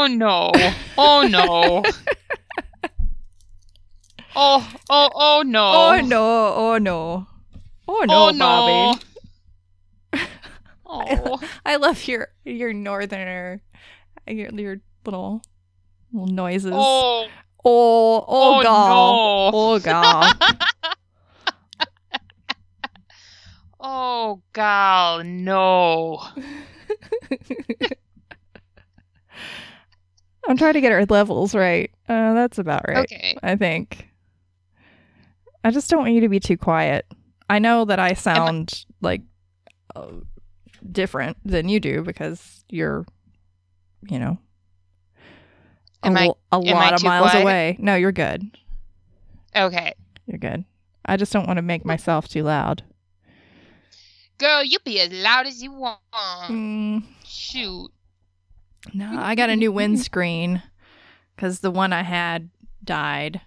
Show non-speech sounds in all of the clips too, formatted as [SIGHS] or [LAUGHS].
Oh no. Oh no. oh, oh, oh no. Oh no! Oh no! Oh no, Oh, no. Bobby! Oh. I love your your northerner, your your little little noises. Oh. oh, oh, Oh, god, no. oh god. [LAUGHS] Oh god, no. [LAUGHS] I'm trying to get our levels right. Uh, that's about right. Okay. I think. I just don't want you to be too quiet. I know that I sound like uh, different than you do because you're, you know, a, Am I- a am I lot of miles quiet? away. No, you're good. Okay. You're good. I just don't want to make myself too loud. Girl, you be as loud as you want. Mm, Shoot. No, I got a new windscreen because the one I had died.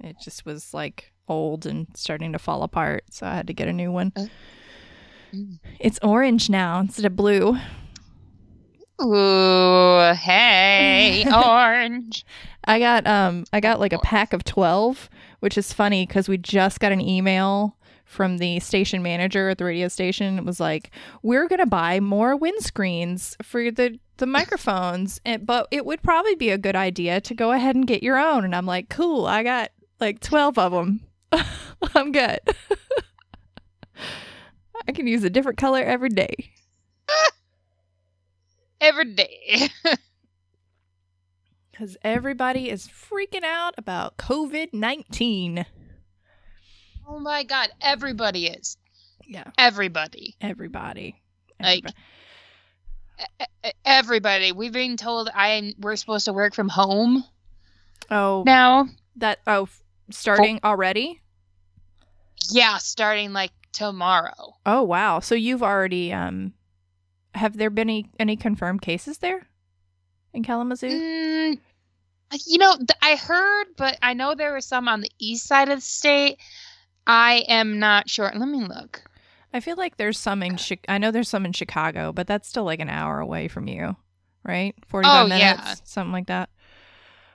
It just was like old and starting to fall apart, so I had to get a new one. Mm. It's orange now instead of blue. Ooh, hey, [LAUGHS] orange. I got um I got like a pack of 12, which is funny cuz we just got an email from the station manager at the radio station. It was like, "We're going to buy more windscreens for the the microphones, and, but it would probably be a good idea to go ahead and get your own." And I'm like, "Cool, I got like 12 of them. [LAUGHS] I'm good." [LAUGHS] I can use a different color every day. [LAUGHS] Every day. Because everybody is freaking out about COVID 19. oh my god, everybody is. Yeah. Everybody. Everybody. Like- Everybody. E- e- Everybody. We've been told I we're supposed to work from home oh, now. that, oh, starting already? Yeah, starting like tomorrow. Oh, wow. So you've already, um, have there been any, any confirmed cases there in Kalamazoo? Mm, you know, th- I heard, but I know there were some on the east side of the state. I am not sure. Let me look. I feel like there's some in, Chi- I know there's some in Chicago, but that's still like an hour away from you, right? 45 Oh, minutes, yeah. something like that.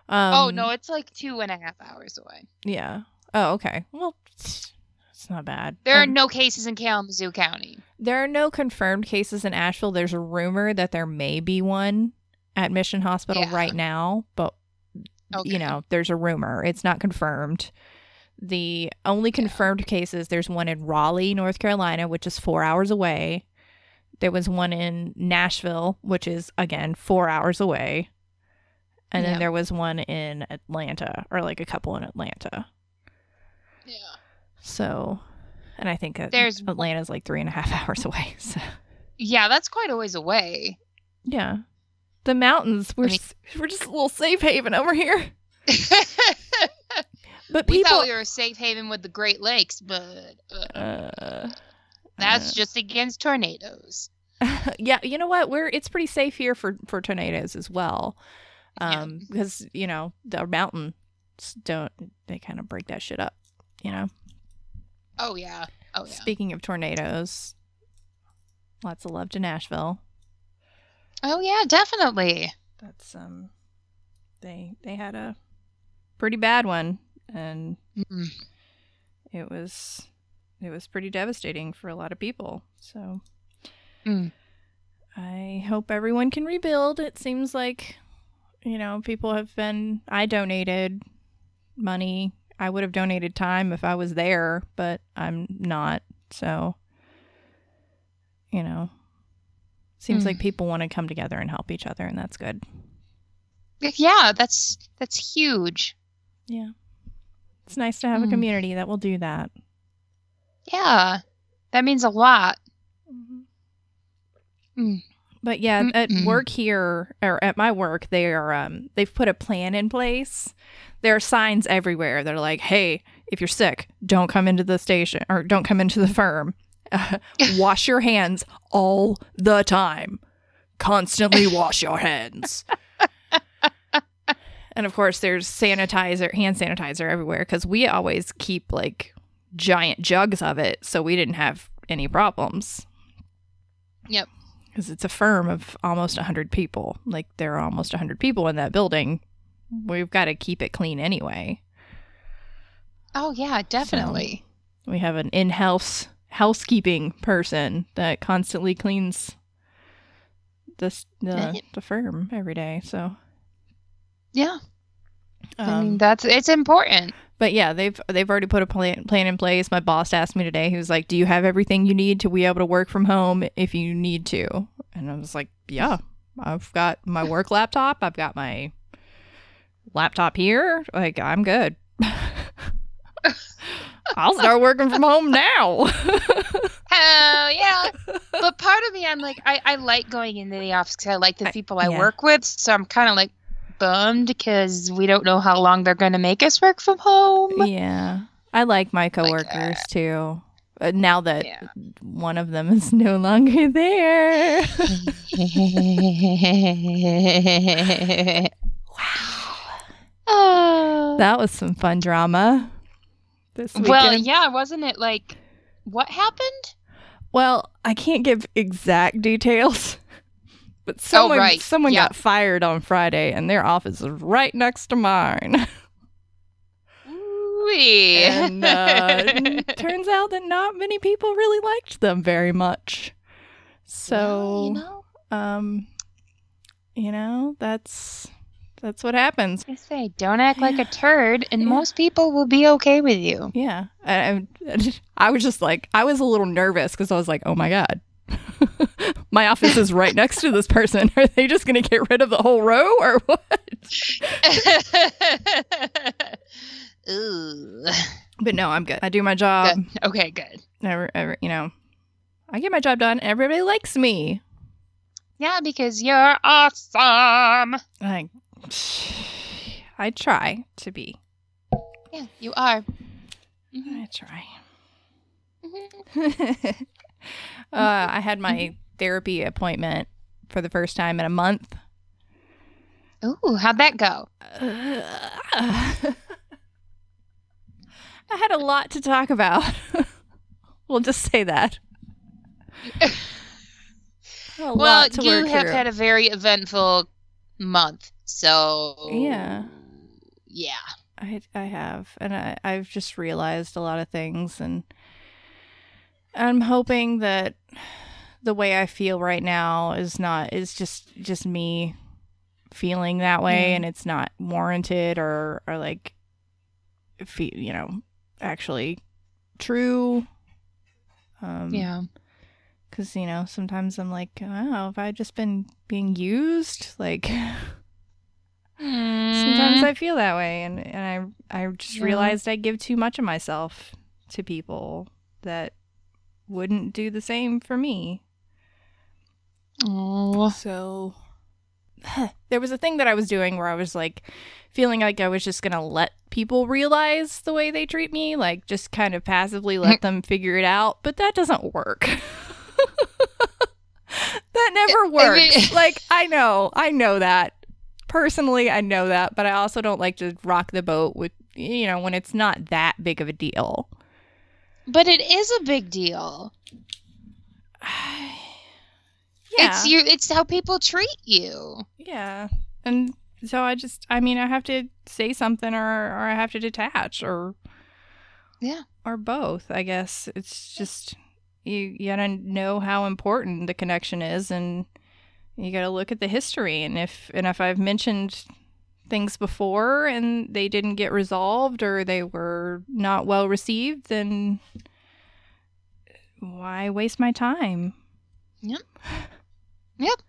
Um, oh no, it's like two and a half hours away. Yeah. Oh, okay. Well, it's not bad. There are Um, no cases in Kalamazoo County. There are no confirmed cases in Asheville. There's a rumor that there may be one at Mission Hospital Yeah. right now, but Okay. you know, there's a rumor. It's not confirmed. The only confirmed cases, there's one in Raleigh, North Carolina, which is four hours away. There was one in Nashville, which is again four hours away. And then there was one in Atlanta, or like a couple in Atlanta. Yeah. So, and I think There's- Atlanta's like three and a half [LAUGHS] hours away. So, Yeah, that's quite a ways away. yeah, the mountains. We're mean- s- we're just a little safe haven over here. [LAUGHS] But we people, thought we were a safe haven with the Great Lakes, but uh, uh, that's just against tornadoes. uh, [LAUGHS] yeah. You know what? We're it's pretty safe here for for tornadoes as well, Yeah. um, because you know the mountains don't they kind of break that shit up. You know. Oh yeah. Oh yeah. Speaking of tornadoes, lots of love to Nashville. Oh yeah, definitely. That's um, they they had a pretty bad one, and Mm. it was it was pretty devastating for a lot of people. So Mm. I hope everyone can rebuild. It seems like you know people have been. I donated money. I would have donated time if I was there, but I'm not. So you know, seems Mm. like people want to come together and help each other, and that's good. Yeah, that's that's huge. Yeah. It's nice to have a Mm. community that will do that. Yeah, that means a lot. Mm. But yeah, at Mm-mm. work here or at my work, they are um they've put a plan in place. There are signs everywhere that are like, "Hey, if you're sick, don't come into the station or don't come into the firm. Uh, [LAUGHS] wash your hands all the time. Constantly wash your hands." [LAUGHS] and of course, there's sanitizer, hand sanitizer everywhere because we always keep like giant jugs of it, so we didn't have any problems. Yep. because it's a firm of almost 100 people. Like there are almost 100 people in that building. We've got to keep it clean anyway. Oh yeah, definitely. We have an in-house housekeeping person that constantly cleans this the, the firm every day. So, yeah, I mean um, that's it's important. but yeah, they've they've already put a plan plan in place. My boss asked me today. He was like, "Do you have everything you need to be able to work from home if you need to?" And I was like, "Yeah, I've got my work laptop. I've got my laptop here. Like, I'm good." [LAUGHS] [LAUGHS] I'll start working from home now. [LAUGHS] Hell yeah! but part of me, I'm like, I, I like going into the office because I like the people I yeah. work with. So I'm kind of like bummed because we don't know how long they're going to make us work from home. yeah. I like my coworkers too. Uh, now that Yeah. one of them is no longer [LAUGHS] there. [LAUGHS] Wow. Oh. that was some fun drama. This weekend. well, yeah, wasn't it like what happened? Well, I can't give exact details, [LAUGHS] but someone right. someone Yeah. got fired on Friday, and their office is right next to mine. [LAUGHS] Ooh-wee. and uh, [LAUGHS] turns out that not many people really liked them very much. So, Well, you know, um, you know, that's that's what happens. I say, don't act like a turd, and Yeah. most people will be okay with you. Yeah, I, I, [LAUGHS] I was just like, I was a little nervous because I was like, oh my god. [LAUGHS] My office is right next to this person. [LAUGHS] Are they just going to get rid of the whole row or what? Ooh. But no, I'm good. I do my job. Good. Okay, good. Never, ever, you know, I get my job done. Everybody likes me. Yeah, because you're awesome. I, I try to be. Yeah, you are. Mhm. I try. Mhm. [LAUGHS] uh, I had my therapy appointment for the first time in a month. Ooh, how'd that go? [LAUGHS] I had a lot to talk about. [LAUGHS] we'll just say that. Well, you have through. had a very eventful month, so Yeah. yeah. I I have, and I I've just realized a lot of things, and I'm hoping that the way I feel right now is not is just just me feeling that way, Mm. and it's not warranted or or like, you know, actually true. Um, Yeah. because you know sometimes I'm like, oh, have I just been being used? Like. [LAUGHS] Sometimes hmm. I feel that way, and, and I I just Yeah. realized I give too much of myself to people that wouldn't do the same for me. Oh. So [SIGHS] there was a thing that I was doing where I was like feeling like I was just gonna let people realize the way they treat me, like just kind of passively let mm. them figure it out, but that doesn't work. [LAUGHS] that never I mean- works. like I know, I know that. Personally, I know that, but I also don't like to rock the boat with you know when it's not that big of a deal. But it is a big deal. [SIGHS] yeah. It's you it's how people treat you. Yeah. And so I just I mean I have to say something or or I have to detach or Yeah. or both, I guess. It's just you you gotta know how important the connection is and you gotta look at the history and if and if I've mentioned things before and they didn't get resolved or they were not well received, then why waste my time? Yep. [SIGHS] Yep.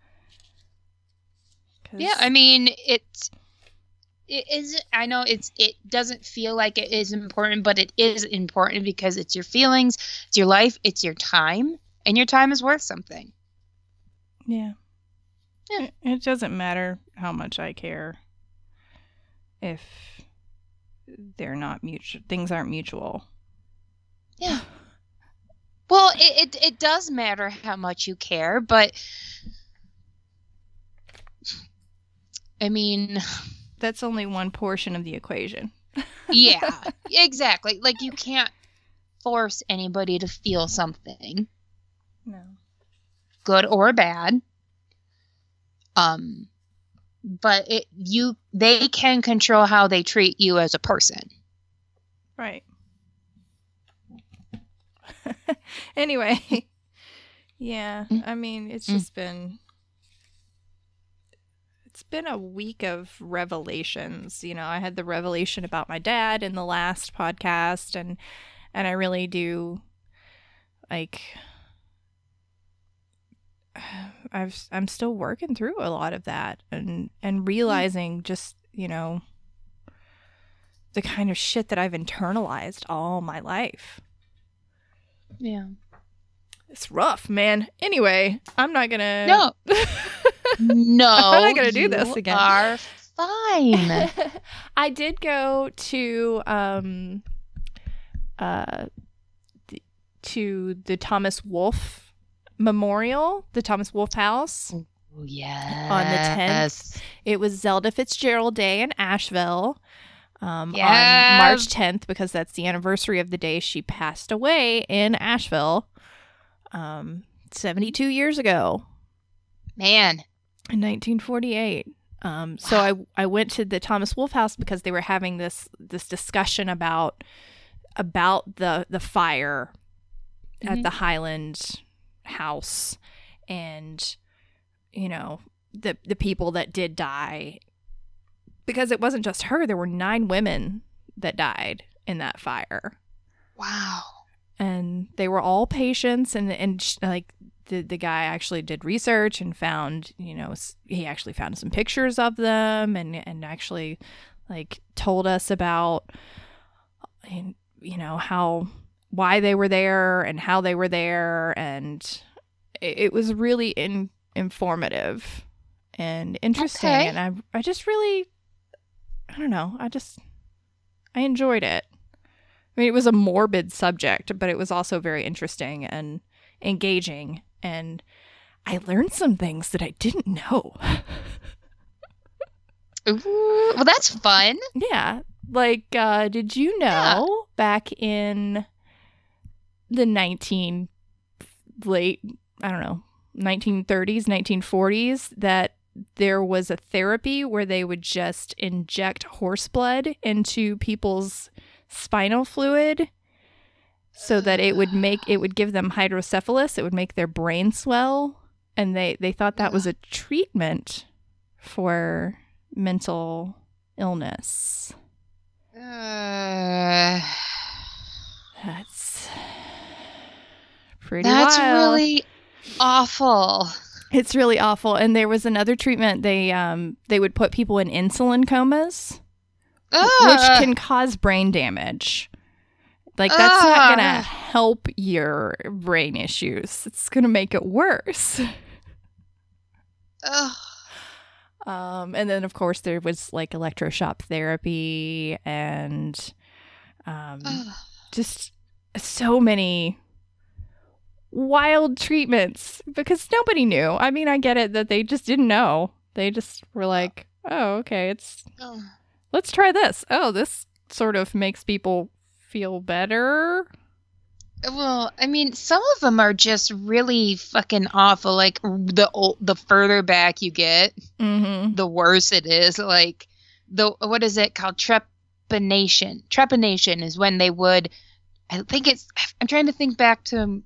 Yeah, I mean it's it is I know it's it doesn't feel like it is important, but it is important because it's your feelings, it's your life, it's your time, and your time is worth something. Yeah. It, it doesn't matter how much I care if they're not mutual. Things aren't mutual. Yeah. Well, it, it it does matter how much you care, but I mean, That's only one portion of the equation. yeah, [LAUGHS] exactly. Like you can't force anybody to feel something. No. good or bad. Um, but it you they can control how they treat you as a person. Right. [LAUGHS] anyway, [LAUGHS] yeah, Mm. I mean, it's Mm. just been it's been a week of revelations. You know, I had the revelation about my dad in the last podcast and and I really do like [SIGHS] I've I'm still working through a lot of that and and realizing just, you know, the kind of shit that I've internalized all my life. Yeah. It's rough, man. Anyway, I'm not gonna. No. [LAUGHS] No. I'm not gonna do this you again. Are fine. [LAUGHS] I did go to um, uh, to the Thomas Wolfe Memorial, the Thomas Wolfe House. yes. It was Zelda Fitzgerald Day in Asheville. Um, Yeah. on March 10th, because that's the anniversary of the day she passed away in Asheville, um, 72 years ago. Man. in 1948. Um, so I I went to the Thomas Wolfe House because they were having this this discussion about about the the fire at Mhm. the Highland House and you know the the people that did die because it wasn't just her there were nine women that died in that fire Wow. and they were all patients and and sh- like the the guy actually did research and found you know he actually found some pictures of them and and actually like told us about and, you know how why they were there and how they were there and it, it was really in, informative and interesting Okay. and I I just really I don't know I just I enjoyed it I mean, it was a morbid subject, but it was also very interesting and engaging. And I learned some things that I didn't know. [LAUGHS] Ooh, well, that's fun. yeah. Like, uh, did you know back in the 19 late, I don't know, 1930s, 1940s, that there was a therapy where they would just inject horse blood into people's spinal fluid so that it would make it would give them hydrocephalus it would make their brain swell and they they thought that was a treatment for mental illness. Uh, that's pretty that's wild. really awful. it's really awful and there was another treatment they um they would put people in insulin comas which can cause brain damage. Like that's not gonna help your brain issues. It's gonna make it worse. Ugh. Um, and then of course there was like electroshock therapy and um, just so many wild treatments because nobody knew. I mean, I get it that they just didn't know. They just were like, "Oh, okay, it's let's try this. Oh, this sort of makes people feel better. Well, I mean, some of them are just really fucking awful. Like the ol- the further back you get, Mm-hmm. the worse it is. Like the what is it called? Trepanation. Trepanation is when they would. I think it's. I'm trying to think back to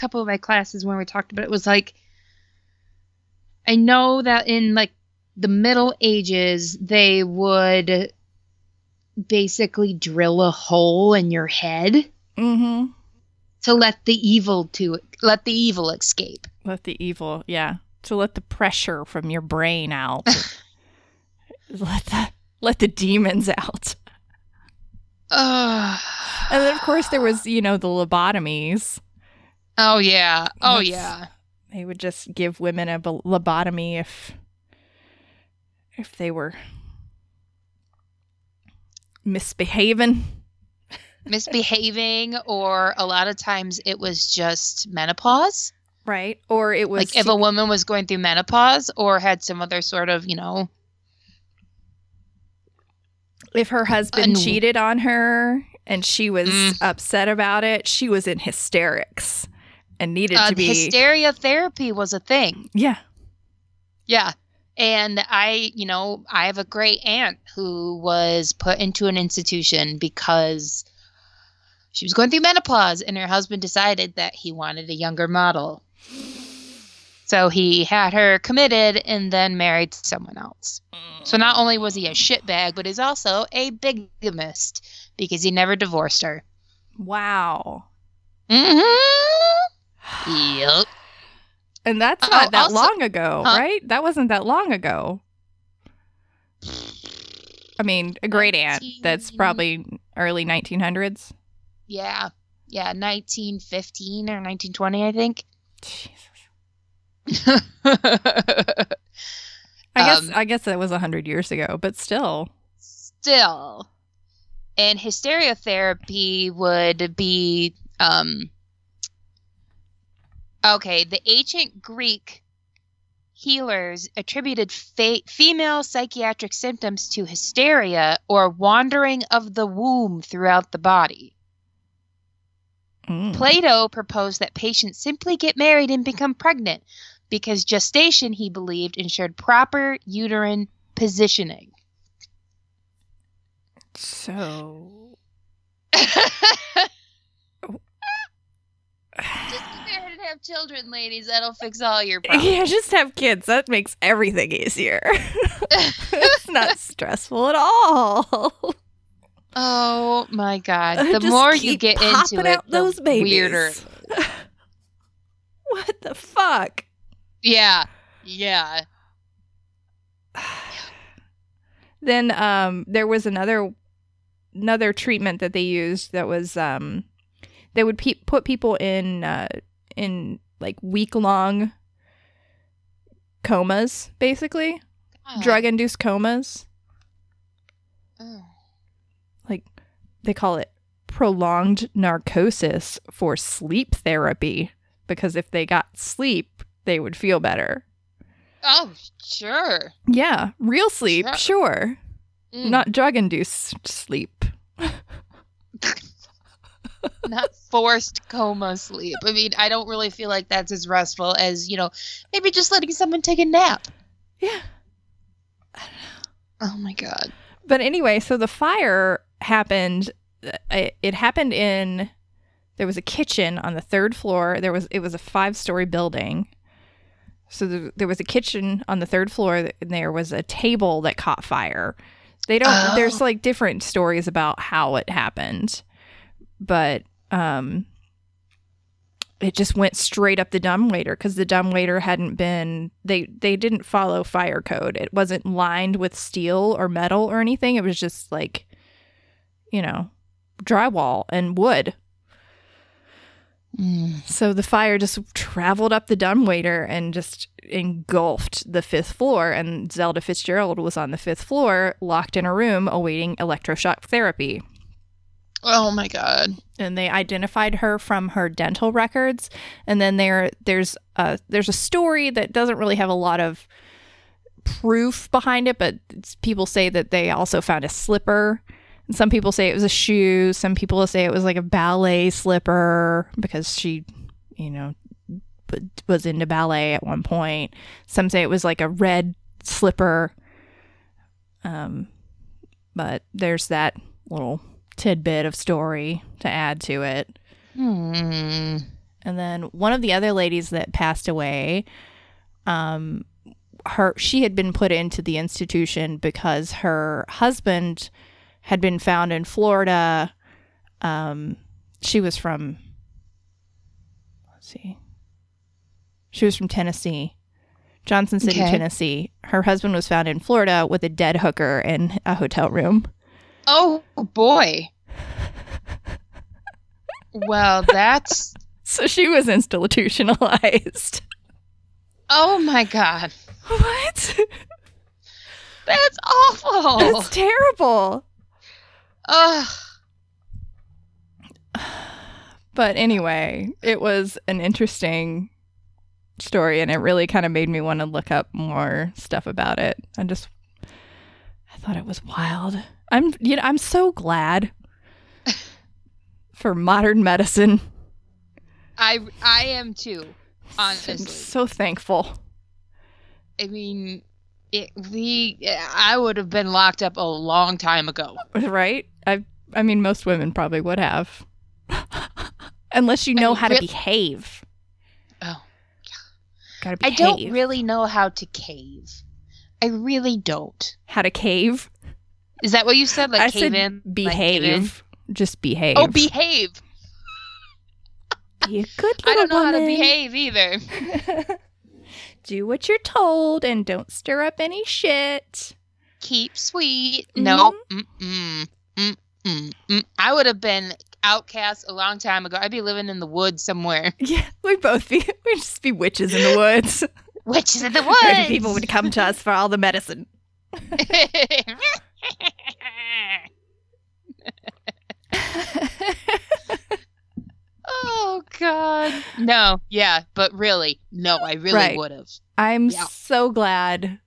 couple of my classes when we talked about it. was like. I know that in like the Middle Ages, they would basically drill a hole in your head Mm-hmm. to let the evil to let the evil escape. Let the evil, yeah, to let the pressure from your brain out. [LAUGHS] let the let the demons out. And then of course there was, you know, the lobotomies. Oh yeah. Oh That's- yeah. They would just give women a lobotomy if if they were misbehaving. Misbehaving, or a lot of times it was just menopause. Right. Or it was like if a woman was going through menopause or had some other sort of, you know, if her husband And- cheated on her and she was Mm. upset about it, she was in hysterics. And needed Uh, to be. hysteria therapy was a thing. yeah. Yeah. And I, you know, I have a great aunt who was put into an institution because she was going through menopause and her husband decided that he wanted a younger model. So he had her committed and then married someone else. So not only was he a shitbag, but he's also a bigamist because he never divorced her. Wow. Mm-hmm. Yep. And that's Oh, not that also- long ago, Huh? right? That wasn't that long ago. I mean, a great aunt that's probably early 1900s. Yeah. Yeah, 1915 or 1920, I think. Jesus. [LAUGHS] I guess Um, I guess that was 100 years ago, but still. Still. And hysteria therapy would be um Okay, the ancient Greek healers attributed female psychiatric symptoms to hysteria or wandering of the womb throughout the body. Mm. Plato proposed that patients simply get married and become pregnant because gestation, he believed, ensured proper uterine positioning. So [LAUGHS] [SIGHS] [SIGHS] [SIGHS] [LAUGHS] Just get married and have children, ladies. That'll fix all your [LAUGHS] problems. yeah, just have kids. That makes everything easier. [LAUGHS] it's not [LAUGHS] stressful at all. Oh my god. The Just more you get into it, out those the babies. weirder. what the fuck? Yeah. Yeah. [SIGHS] Then um there was another another treatment that they used that was um they would pe- put people in uh in like week long comas basically God. drug induced comas Oh. like they call it prolonged narcosis for sleep therapy because if they got sleep they would feel better Oh, sure. yeah real sleep Sure. sure Mm. not drug induced sleep [LAUGHS] not forced coma sleep. I mean, I don't really feel like that's as restful as, you know, maybe just letting someone take a nap. yeah I don't know. Oh my god. But anyway, so the fire happened. uh, It, happened in. There was a kitchen on the third floor. There was it was a five story building. So there, there was a kitchen on the third floor, and there was a table that caught fire. They don't. Oh. There's like different stories about how it happened, but um, it just went straight up the dumbwaiter because the dumbwaiter hadn't been they they didn't follow fire code. It wasn't lined with steel or metal or anything. It was just like you know drywall and wood. Mm. so the fire just traveled up the dumbwaiter and just engulfed the fifth floor and zelda fitzgerald was on the fifth floor locked in a room awaiting electroshock therapy Oh my god. and they identified her from her dental records. And then there there's a there's a story that doesn't really have a lot of proof behind it but people say that they also found a slipper. And some people say it was a shoe. Some people say it was like a ballet slipper because she you know was into ballet at one point. Some say it was like a red slipper. Um but there's that little tidbit of story to add to it. Hmm. And then one of the other ladies that passed away, um, her she had been put into the institution because her husband had been found in Florida. Um, she was from let's see, she was from Tennessee, Johnson City, Okay. Tennessee. Her husband was found in Florida with a dead hooker in a hotel room. Oh boy. well, that's [LAUGHS] So she was institutionalized. oh my god. What? That's awful. That's terrible. Ugh. But anyway, it was an interesting story and it really kind of made me want to look up more stuff about it. I just I thought it was wild. I'm you know, I'm so glad for modern medicine. I I am too. I'm so thankful. I mean, it, we I would have been locked up a long time ago. Right? I I mean most women probably would have. [LAUGHS] Unless you I know mean, how to real- behave. Oh. Gotta I don't really know how to cave. I really don't. how to cave. Is that what you said? Like I cave said in? Like, behave. in? Just behave. Oh, behave. Be a good I don't know little how to behave either. [LAUGHS] Do what you're told and don't stir up any shit. Keep sweet. Mm-hmm. No. Mm-mm. Mm-mm. Mm. I would have been outcast a long time ago. I'd be living in the woods somewhere. [LAUGHS] Yeah, we'd both be [LAUGHS] we'd just be witches in the woods. Witches in the and woods. people would come to us for all the medicine. Oh God. No. Yeah, but really, no. I really Right. would have. I'm Yeah. so glad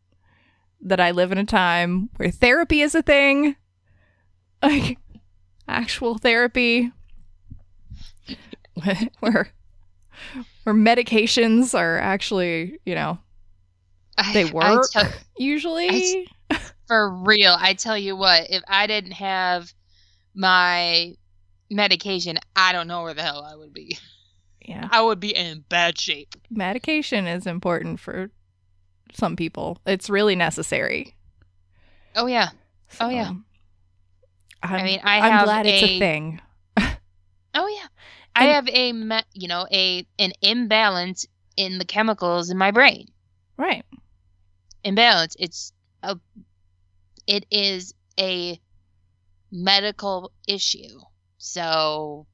that I live in a time where therapy is a thing. [LAUGHS] Like actual therapy. [LAUGHS] where where medications are actually, you know, they work usually. For real. I tell you what. If I didn't have my medication, I don't know where the hell I would be. yeah. I would be in bad shape. Medication is important for some people. It's really necessary. Oh yeah. Oh, yeah. I'm, mean, I I'm have glad it's a a- thing. Oh yeah. I And- have a me- you know a an imbalance in the chemicals in my brain. Right. Imbalance. It's a it is a medical issue. So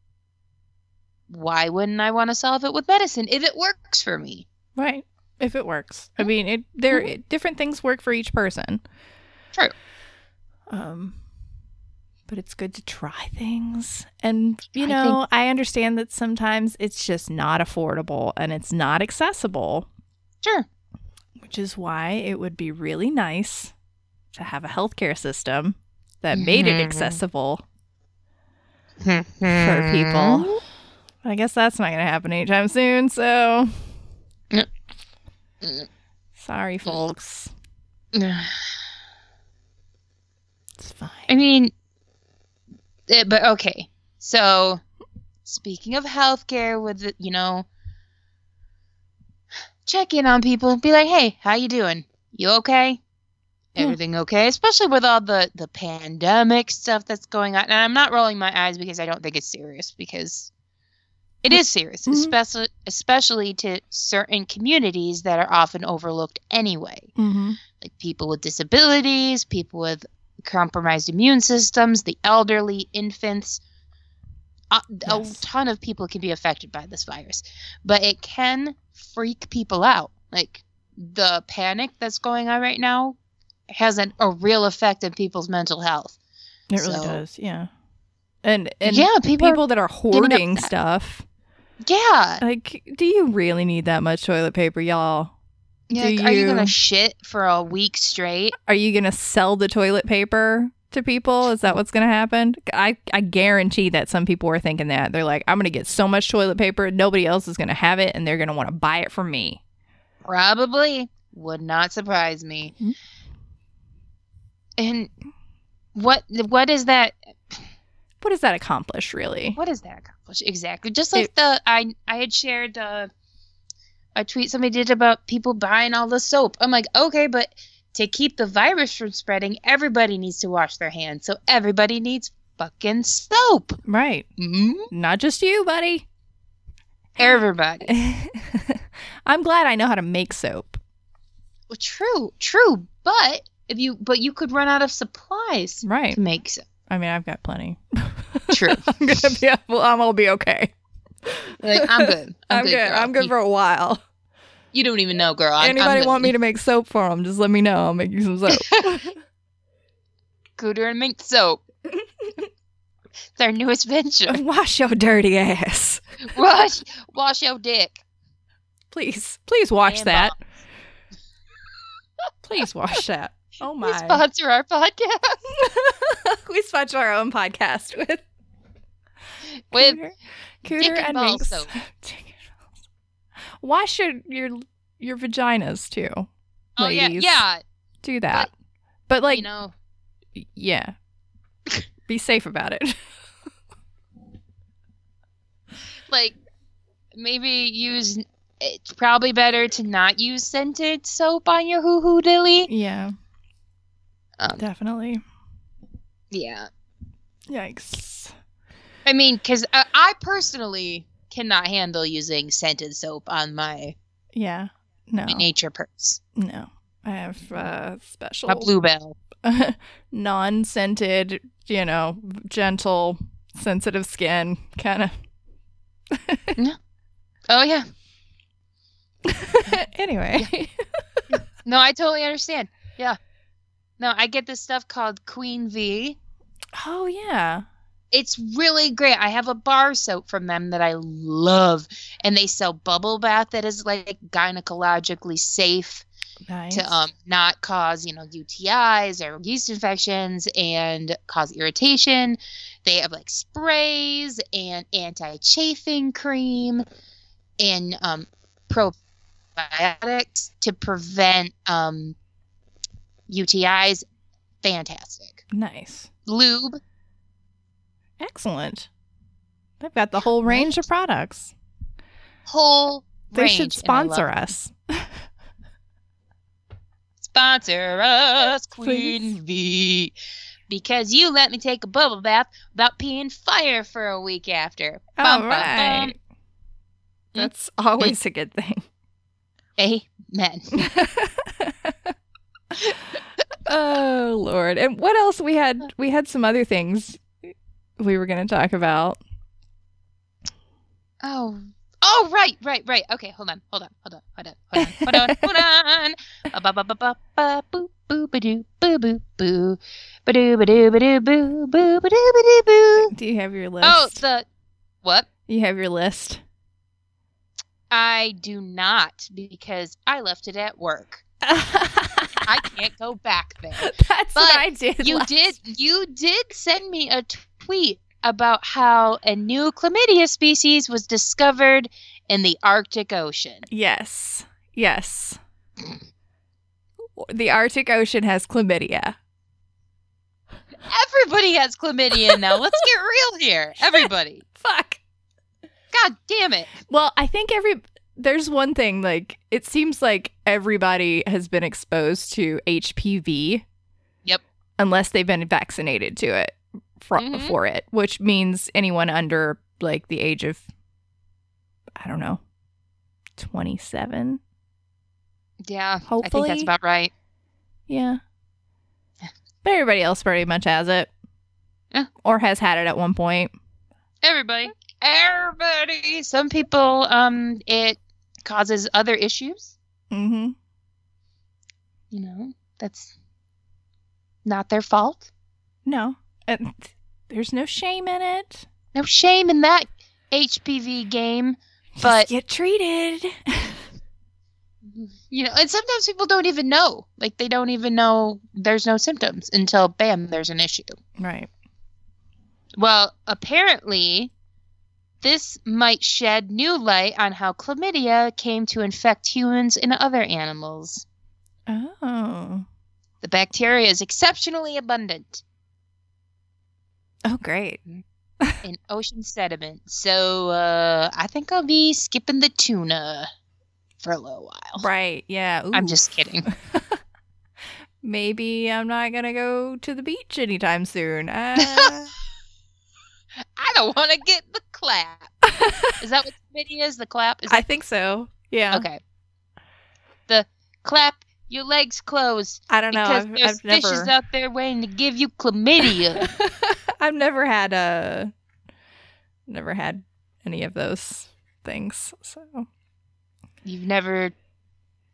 why wouldn't I want to solve it with medicine if it works for me? Right. If it works. I mean, it there it, different things work for each person. True. Um but it's good to try things. And you I know, I understand that sometimes it's just not affordable and it's not accessible, Sure. which is why it would be really nice to have a healthcare system that made it Mhm. accessible for people. I guess that's not going to happen anytime soon, so sorry folks. [SIGHS] It's fine. I mean, eh, but okay. So, speaking of healthcare, with you know, check in on people. Be like, hey, how you doing? You okay? Yeah. Everything okay? Especially with all the the pandemic stuff that's going on. And I'm not rolling my eyes because I don't think it's serious because it is serious, Mhm. especially especially to certain communities that are often overlooked anyway Mm-hmm. like people with disabilities, people with compromised immune systems, the elderly, infants. A, Yes. a ton of people can be affected by this virus, but it can freak people out. Like the panic that's going on right now has an, a real effect on people's mental health. It really does, yeah. And and yeah, people. people that are hoarding upset. stuff. yeah. Like, do you really need that much toilet paper, y'all? yeah like, Are you gonna shit for a week straight? Are you gonna sell the toilet paper to people? Is that what's gonna happen? I I guarantee that some people are thinking that they're like, I'm gonna get so much toilet paper, nobody else is gonna have it, and they're gonna want to buy it from me. Probably would not surprise me. Mhm. And what what is that? What does that accomplish, really? What does that accomplish exactly? Just like It- the I I had shared uh, a tweet somebody did about people buying all the soap. I'm like, okay, but to keep the virus from spreading, everybody needs to wash their hands. So everybody needs fucking soap. Right. mm Not just you, buddy. Everybody. [LAUGHS] I'm glad I know how to make soap. Well, true, true. But if you but you could run out of supplies Right. to make soap. I mean, I've got plenty. [LAUGHS] True. I'm gonna be. Well, I'm gonna be okay. Like I'm good. [LAUGHS] I'm, good. girl. I'm good for a while. you don't even know, girl. I'm, Anybody I'm want me to make soap for them? Just let me know. I'll make you some soap. [LAUGHS] Cooter and mink soap? it's our newest venture. wash your dirty ass, wash, wash your dick. please. Please wash And that. Please wash that. [LAUGHS] Oh We sponsor our podcast [LAUGHS] we sponsor our own podcast with [LAUGHS] with Cooter, Cooter and Ball Minx. soap. Wash your your your vaginas too. Oh ladies. yeah. Do that. But, like you know, yeah. Be safe about it. like maybe use. It's probably better to not use scented soap on your hoo hoo dilly. yeah, Um, definitely. yeah. Yikes. I mean, because uh, I personally cannot handle using scented soap on my, Yeah. No. my nature purse. No. I have uh special a bluebell. [LAUGHS] non-scented, you know, gentle, sensitive skin kind of. No. Oh yeah. [LAUGHS] anyway. No, I totally understand. Yeah. No, I get this stuff called Queen V. Oh yeah. It's really great. I have a bar soap from them that I love, and they sell bubble bath that is like gynecologically safe Nice. to um not cause you know UTIs or yeast infections and cause irritation. They have like sprays and anti-chafing cream and um probiotics to prevent um UTIs. Fantastic. nice. Lube. Excellent. They've got the whole range of products. Whole They range, should I love sponsor us. [LAUGHS] Sponsor us, [LAUGHS] Queen V. Because you let me take a bubble bath without peeing fire for a week after. Bum, All bum, right. bum. That's always mm. a good thing. Amen. [LAUGHS] oh lord. And what else we had we had some other things we were going to talk about. Oh. Oh, right, right, right. Okay, hold on, hold on, hold on, hold on, hold on, hold on, hold on. [LAUGHS] Ba ba ba ba ba ba boo boo ba doo boo boo boo ba doo ba doo ba doo boo boo ba doo ba doo boo. Do you have your list? Oh, the what? you have your list. I do not because I left it at work. I [LAUGHS] can't go back there. That's But what I did. You did you did send me a tweet about how a new chlamydia species was discovered in the Arctic Ocean. Yes. Yes. The Arctic Ocean has chlamydia. Everybody has chlamydia now. [LAUGHS] Let's get real here. Everybody. Fuck. God damn it. Well, I think every there's one thing like it seems like everybody has been exposed to HPV. Yep. Unless they've been vaccinated to it for, Mhm. for it, which means anyone under like the age of I don't know, 27. Yeah. hopefully I think that's about right. Yeah. But everybody else pretty much has it. Yeah. Or has had it at one point. Everybody. Everybody. Some people um it causes other issues. Mhm. You know, that's not their fault. No. And there's no shame in it. No shame in that HPV game. Just But- get treated. [LAUGHS] You know, and sometimes people don't even know. Like they don't even know there's no symptoms until bam, there's an issue. right. Well, apparently this might shed new light on how chlamydia came to infect humans and other animals. Oh. The bacteria is exceptionally abundant Oh, great. [LAUGHS] in ocean sediment. So, uh, I think I'll be skipping the tuna for a little while. Right. Yeah. I'm just kidding. [LAUGHS] Maybe I'm not going to go to the beach anytime soon. [LAUGHS] Uh, I don't want to get the clap. [LAUGHS] Is that what the chlamydia is? The clap? Is I that think so. Yeah. Okay. The clap your legs closed I don't know. because I've, there's I've never. fishes out there waiting to give you chlamydia. [LAUGHS] I've never had a. Never had any of those things. So You've never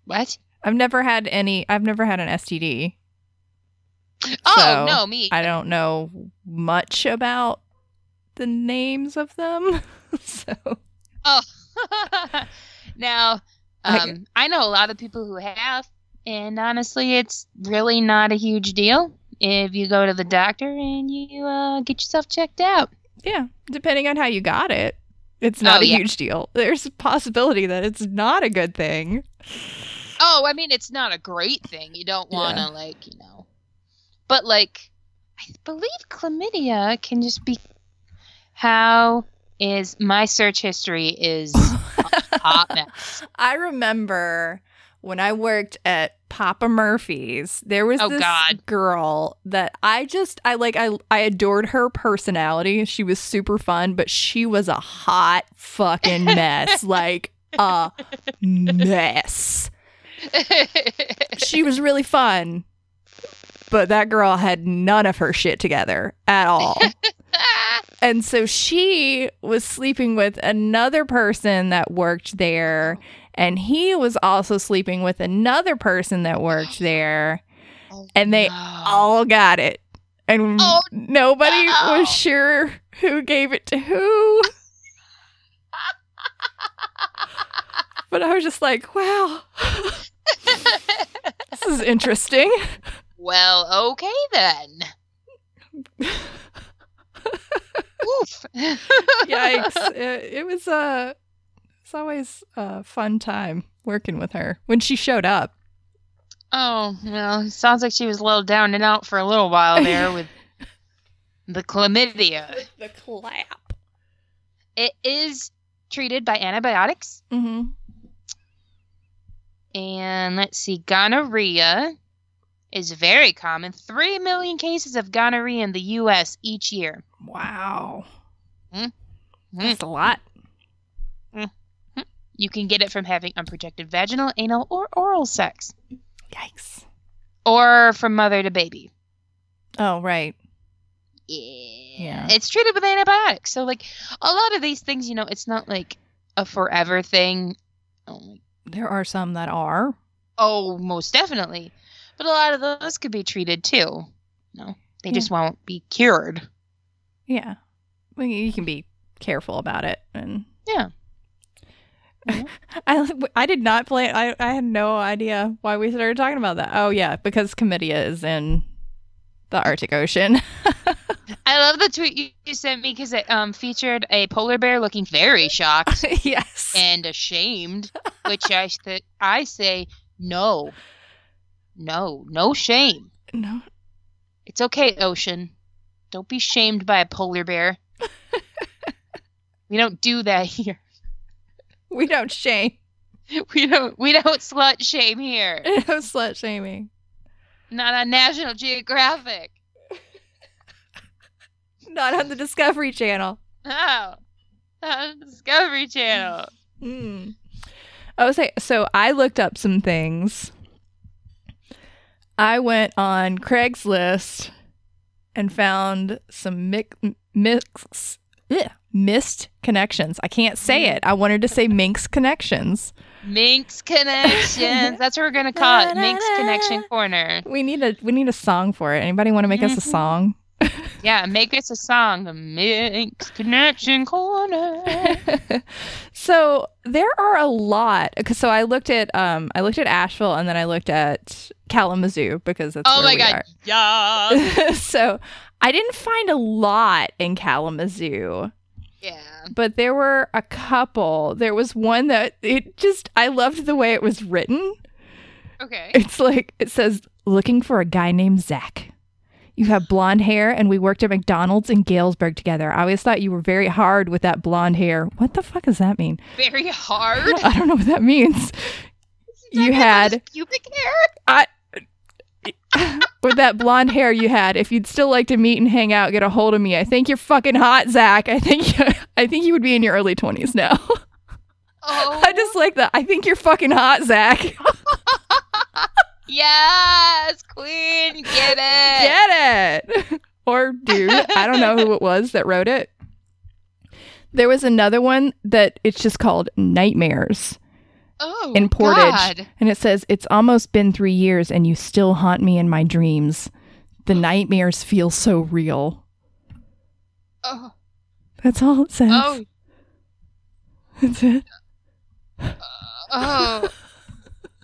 what? I've never had any. I've never had an STD. Oh So, no, me. I don't know much about the names of them. [LAUGHS] so Oh, [LAUGHS] now um, I know a lot of people who have, and honestly, it's really not a huge deal if you go to the doctor and you uh, get yourself checked out. yeah, depending on how you got it. it's not Oh, a yeah. huge deal. [LAUGHS] There's a possibility that it's not a good thing. Oh, I mean, it's not a great thing. You don't want to, Yeah. like, you know. But, like, I believe chlamydia can just be. How is my search history is [LAUGHS] hot mess. I remember when I worked at Papa Murphy's, there was Oh, this God. girl that I just I like I I adored her personality. She was super fun, but she was a hot fucking mess. [LAUGHS] like a mess. She was really fun. But that girl had none of her shit together at all. [LAUGHS] [LAUGHS] And so she was sleeping with another person that worked there. And he was also sleeping with another person that worked there. Oh, And they no. all got it. And Oh, nobody no. was sure who gave it to who. but I was just like, wow, [LAUGHS] this is interesting. Well, okay then. [LAUGHS] Oof. [LAUGHS] Yikes. it, it was uh it's always a fun time working with her when she showed up. Oh, well, sounds like she was a little down and out for a little while there [LAUGHS] with the chlamydia. The clap. It is treated by antibiotics. Mm-hmm. And let's see, gonorrhea is very common. Three million cases of gonorrhea in the U.S. each year. Wow. Mm. mm. That's a lot. Mm. Mm. You can get it from having unprotected vaginal, anal, or oral sex, Yikes. or from mother to baby. Oh, right. Yeah. Yeah. It's treated with antibiotics. So, like, a lot of these things, you know, it's not like a forever thing. Oh, my There are some that are. Oh, most definitely. But a lot of those could be treated too. No, they Yeah. just won't be cured. Yeah. Well, you can be careful about it and Yeah. [LAUGHS] I I did not plan I I had no idea why we started talking about that. Oh yeah, because chlamydia is in the Arctic Ocean. [LAUGHS] I love the tweet you, you sent me because it um, featured a polar bear looking very shocked [LAUGHS] yes. and ashamed, which I th- I say no, no, no shame. No. It's okay, ocean. Don't be shamed by a polar bear. [LAUGHS] we don't do that here. We don't shame. [LAUGHS] We don't. We don't slut shame here. [LAUGHS] No slut shaming. Not on National Geographic. Not on the Discovery Channel. Oh, on the Discovery Channel. Hmm. I was say so. I looked up some things. I went on Craigslist and found some mix, mix, ugh, missed connections. I can't say it. I wanted to say Minx connections. Minx Connections. That's what we're gonna call it. [LAUGHS] Minx Connection Corner. We need a we need a song for it. Anybody want to make us a Mhm. song? [LAUGHS] Yeah, make us a song. The Minx Connection Corner. [LAUGHS] so there are a lot. So I looked at um I looked at Asheville and then I looked at Kalamazoo because that's Oh where my we god. Yeah. [LAUGHS] so I didn't find a lot in Kalamazoo, Yeah. but there were a couple. There was one that it just I loved the way it was written. Okay. It's like it says looking for a guy named Zach. You have blonde hair, and we worked at McDonald's in Galesburg together. I always thought you were very hard with that blonde hair. What the fuck does that mean? Very hard. I don't know what that means. You had pubic hair. [LAUGHS] with that blonde hair you had. If you'd still like to meet and hang out, get a hold of me. I think you're fucking hot, Zach. I think you, [LAUGHS] I think you would be in your early twenties now. [LAUGHS] Oh. I just like that. I think you're fucking hot, Zach. Yes, Queen, get it. Get it. [LAUGHS] or dude, I don't know who it [LAUGHS] was that wrote it. There was another one that it's just called Nightmares oh, in Portage. God. And it says, It's almost been three years and you still haunt me in my dreams. The nightmares feel so real. Oh, That's all it says. oh, [LAUGHS] That's it. Uh, oh.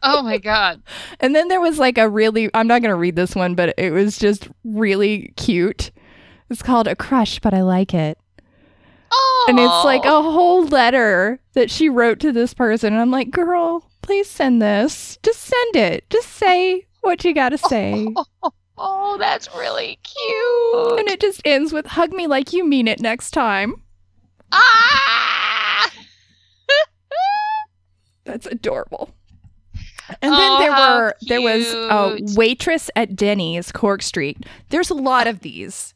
Oh my God. And then there was like a really, I'm not going to read this one, but it was just really cute. It's called A Crush, but I like it. Oh. And it's like a whole letter that she wrote to this person. And I'm like, girl, please send this. Just send it. Just say what you got to [LAUGHS] say. Oh, oh, that's really cute. And it just ends with hug me like you mean it next time. ah! [LAUGHS] That's adorable. And Oh, then there were there was a waitress at Denny's Cork Street. There's a lot of these.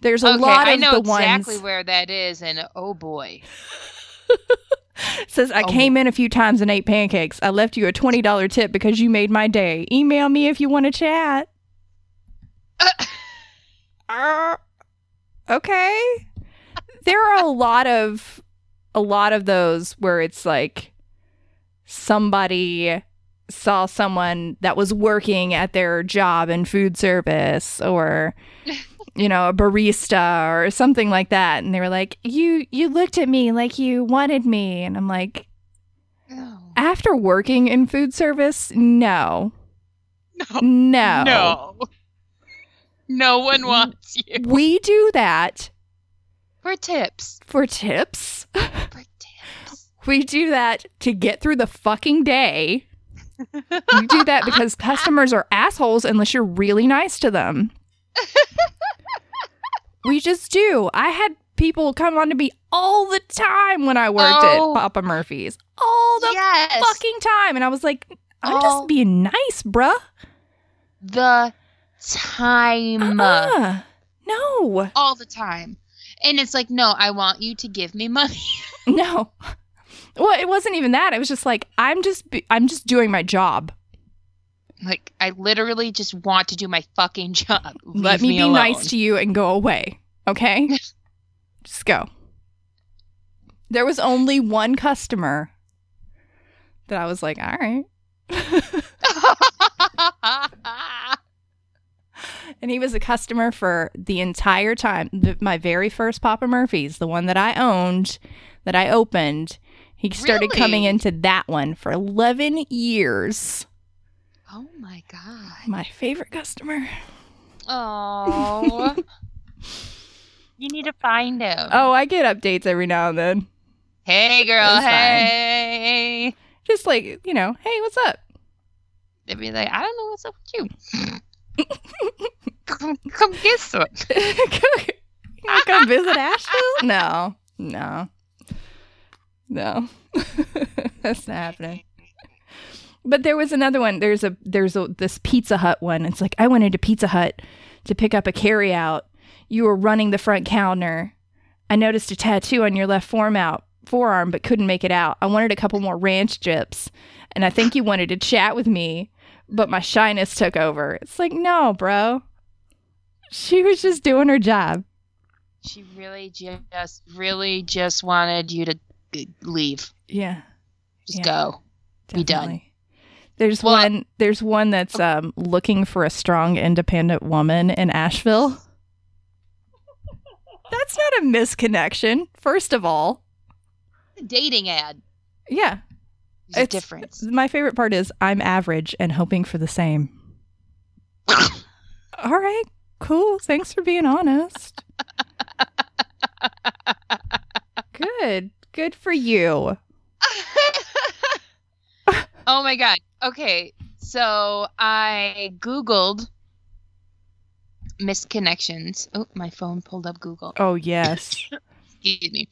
There's a okay, lot of I know the exactly ones where that is, and oh boy. [LAUGHS] says I Oh. came in a few times and ate pancakes. I left you a twenty dollar tip because you made my day. Email me if you want to chat. Uh, [LAUGHS] okay. There are a lot of a lot of those where it's like somebody saw someone that was working at their job in food service or [LAUGHS] you know a barista or something like that and they were like you you looked at me like you wanted me and i'm like No. after working in food service no No. no No. No one wants you. we do that For tips. for tips For tips. [LAUGHS] We do that to get through the fucking day. You do that because customers are assholes unless you're really nice to them. we just do. I had people come on to me all the time when I worked Oh. at Papa Murphy's. All the yes. fucking time. And I was like, I'm Oh. just being nice, bruh. the time. Uh-uh. No. All the time. And it's like, no, I want you to give me money. [LAUGHS] No. Well, it wasn't even that. It was just like I'm just I'm just doing my job. like, I literally just want to do my fucking job. Let Leave me, be alone. nice to you and go away. Okay? [LAUGHS] Just go. There was only one customer that I was like, all right. [LAUGHS] And he was a customer for the entire time. The, my very first Papa Murphy's, the one that I owned, that I opened, he started coming into that one for 11 years. oh my god. My favorite customer. Oh. [LAUGHS] you need to find him. Oh, I get updates every now and then. Hey, girl. That's fine. Hey. Just like, you know, hey, what's up? They'd be like, I don't know what's up with you. come, come get some. [LAUGHS] You come visit Asheville? No, no, no. [LAUGHS] That's not happening. But there was another one. There's a there's a this Pizza Hut one. It's like I went into Pizza Hut to pick up a carry out. You were running the front counter. I noticed a tattoo on your left forearm out forearm, but couldn't make it out. I wanted a couple more ranch chips, and I think you wanted to chat with me, but my shyness took over. It's like no, bro. She was just doing her job. She really just, really just wanted you to leave. Yeah. Just Yeah. go. Be done. There's Well- one there's one that's um looking for a strong independent woman in Asheville. [LAUGHS] That's not a misconnection, first of all. Dating ad. Yeah. There's It's- difference. My favorite part is I'm average and hoping for the same. [LAUGHS] All right. Cool. Thanks for being honest. [LAUGHS] Good. Good for you. [LAUGHS] oh my god. Okay, so I googled misconnections. Oh, my phone pulled up Google. Oh, yes. [LAUGHS] Excuse me.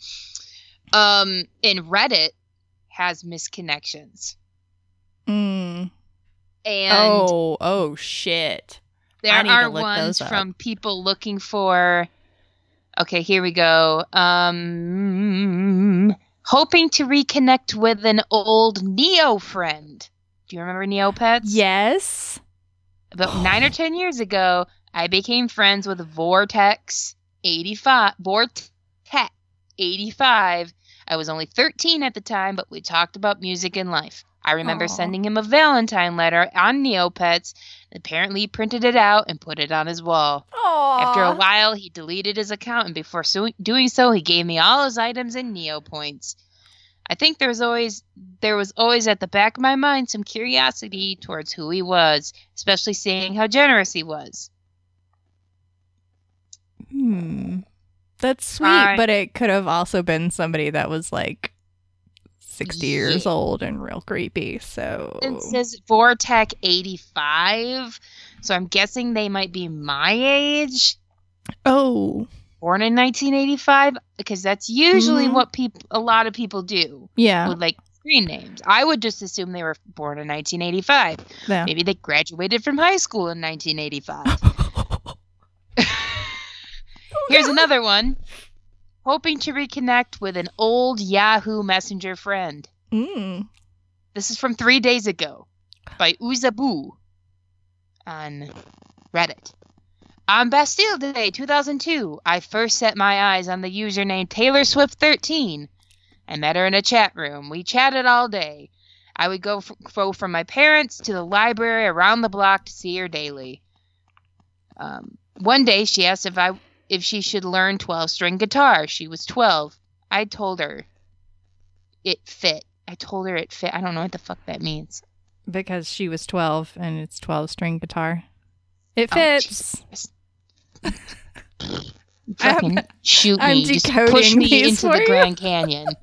Um, and Reddit has misconnections, Mm. and Oh, oh shit. there I need to are ones from people looking for. Okay, here we go. Um, hoping to reconnect with an old Neo friend. Do you remember Neopets? Yes. About nine or ten years ago, I became friends with Vortex 85. Vortex 85. I was only 13 at the time, but we talked about music and life. I remember Aw. sending him a Valentine letter on Neopets. Apparently, he printed it out and put it on his wall. Aww. After a while, he deleted his account, and before so- doing so, he gave me all his items and Neo points. I think there was always there was always at the back of my mind some curiosity towards who he was, especially seeing how generous he was. Hmm. That's sweet, but it could have also been somebody that was like 60 years old and real creepy. So It says Vortex 85. So I'm guessing they might be my age, Oh, born in 1985, because that's usually Mhm. what people, a lot of people do yeah. with like screen names. I would just assume they were born in 1985. yeah. Maybe they graduated from high school in 1985. [LAUGHS] [LAUGHS] Here's another one. Hoping to reconnect with an old Yahoo Messenger friend. Mm. This is from three days ago by Uzabu on Reddit. On Bastille Day 2002, I first set my eyes on the username Taylor Swift 13. I met her in a chat room. We chatted all day. I would go, f- go from my parents to the library around the block to see her daily. Um, one day, she asked if I if she should learn 12 string guitar. She was 12. I told her it fit. I told her it fit. I don't know what the fuck that means. Because she was 12 and it's 12 string guitar. It Oh, fits. [LAUGHS] Fucking shoot me. I'm Just push me into the. Grand Canyon. [LAUGHS]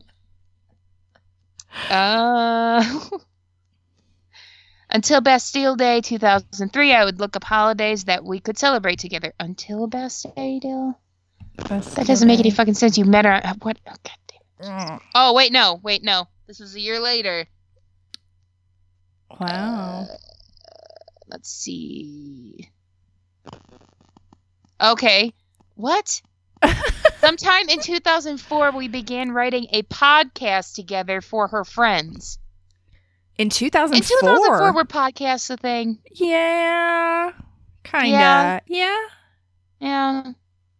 uh, [LAUGHS] until Bastille Day 2003, I would look up holidays that we could celebrate together. Until Bastille Day? That doesn't make any fucking sense. You met her. What? Oh, God damn. Oh wait, no. Wait, no. This was a year later. Wow. Uh, let's see. Okay. What? [LAUGHS] Sometime in 2004, we began writing a podcast together for her friends. In 2004. In 2004, were podcasts a thing? yeah. Kinda. Yeah. yeah. Yeah.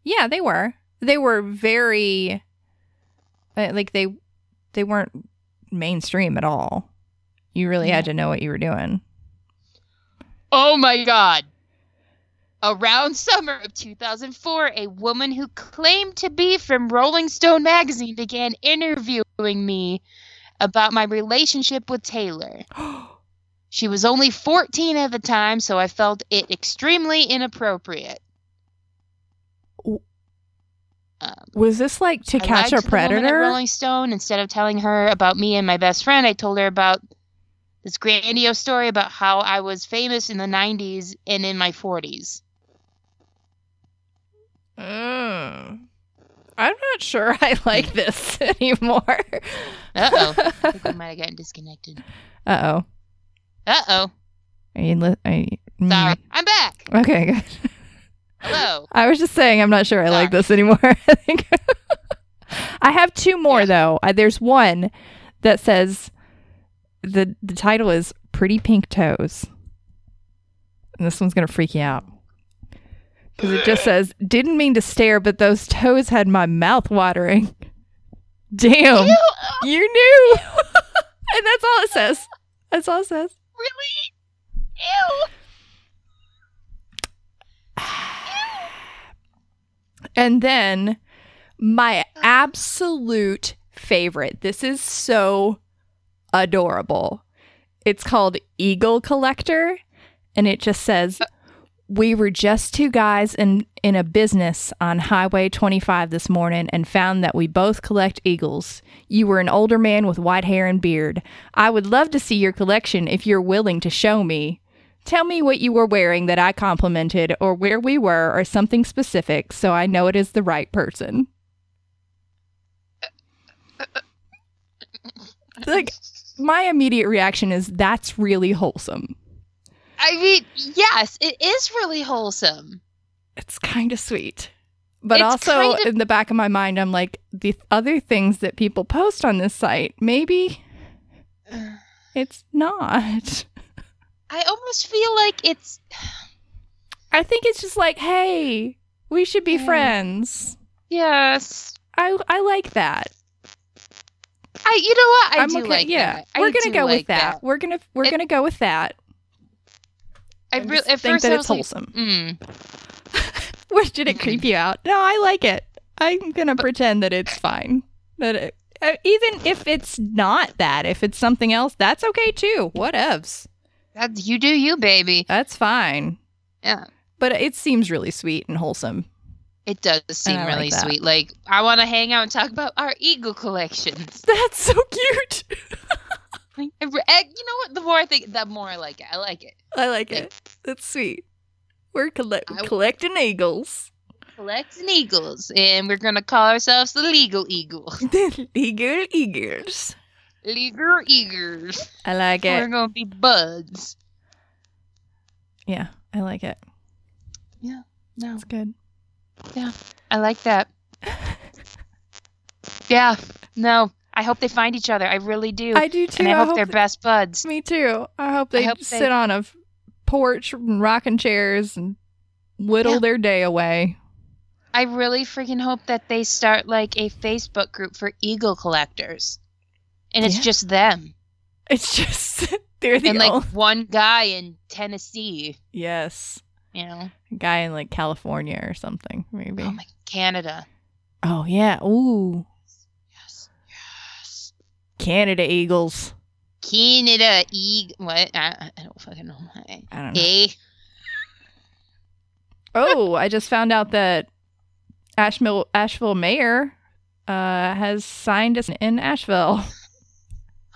Yeah, they were. They were very uh, like they they weren't mainstream at all. You really had to know what you were doing. Oh my god. Around summer of 2004, a woman who claimed to be from Rolling Stone magazine began interviewing me about my relationship with Taylor. [GASPS] She was only 14 at the time, so I felt it extremely inappropriate. Um, Was this like to I catch a to the woman at predator? Rolling Stone. Instead of telling her about me and my best friend, I told her about this grandiose story about how I was famous in the 90s and in my 40s. Mm. I'm not sure I [LAUGHS] like this [LAUGHS] anymore. Uh oh. I think we [LAUGHS] might have gotten disconnected. Uh oh. Uh oh. Are you li- are you- mm. Sorry. I'm back. Okay, good. Hello. I was just saying I'm not sure I like this anymore. I think I have two more Yeah. though. Uh, there's one that says the the title is Pretty Pink Toes. And this one's going to freak you out. Cuz it just says didn't mean to stare but those toes had my mouth watering. [LAUGHS] Damn. Ew, You knew. [LAUGHS] and that's all it says. That's all it says. really? Ew. [SIGHS] And then my absolute favorite. This is so adorable. It's called Eagle Collector and it just says uh, we were just two guys in in a business on Highway 25 this morning and found that we both collect eagles. You were an older man with white hair and beard. I would love to see your collection if you're willing to show me. Tell me what you were wearing that I complimented or where we were or something specific so I know it is the right person. Like my immediate reaction is that's really wholesome. I mean, yes, it is really wholesome. It's kind of sweet. But It's also kind of- in the back of my mind I'm like the other things that people post on this site, maybe [SIGHS] it's not. I almost feel like it's. I think it's just like, hey, we should be Yeah. friends. Yes. I I like that. I. You know what? I am do okay. like yeah, that. We're gonna go like with that. We're gonna we're It- gonna go with that. I really at think first that it's like, wholesome. mm, [LAUGHS] What did it creep you out? No, I like it. I'm gonna pretend that it's fine. That it, uh, even if it's not that, if it's something else, that's okay too. Whatevs. that's you do you, baby. That's fine. Yeah. But it seems really sweet and wholesome. It does seem I like really sweet. Like I want to hang out and talk about our eagle collections. [LAUGHS] That's so cute. [LAUGHS] Like, I eh, you know what? The more I think, the more I like it. I like it. I like Yeah. it. That's sweet. We're I- collecting eagles. Collecting eagles, and we're gonna call ourselves the legal eagle. [LAUGHS] legal eagles. legal eagles. I like it. We're gonna be buds. Yeah, I like it. Yeah. No, It's good. Yeah, I like that. [LAUGHS] Yeah. No, I hope they find each other. I really do. I do too. and I, hope, they're th- best buds. Me too. I hope they hope they- sit on a f- porch and rocking chairs and whittle Yeah. their day away. I really freaking hope that they start like a Facebook group for eagle collectors. And it's Yeah. just them. It's just [LAUGHS] they're the and like only- one guy in Tennessee, yes, you know. A guy in like California or something maybe. Oh my Canada. Oh yeah. Ooh. Canada Eagles. Canada eagle what? I, I don't fucking know. I, I don't know. eh? oh, I just found out that Asheville Asheville mayor uh, has signed us in Asheville,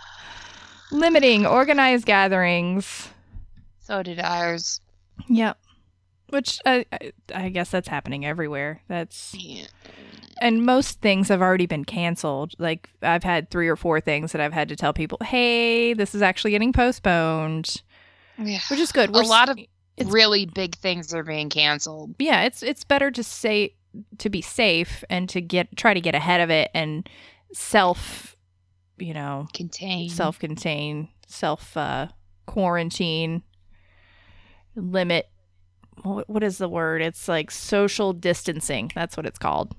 [SIGHS] limiting organized gatherings. So did ours. Yep. Which I, guess that's happening everywhere. That's Yeah. and most things have already been canceled. Like I've had three or four things that I've had to tell people, "Hey, this is actually getting postponed," Yeah. which is good. A We're s- lot of really big things are being canceled. yeah, it's it's better to say to be safe and to get try to get ahead of it and self, you know, contain, self contain, self uh, quarantine, limit. What, what is the word? It's like social distancing. That's what it's called.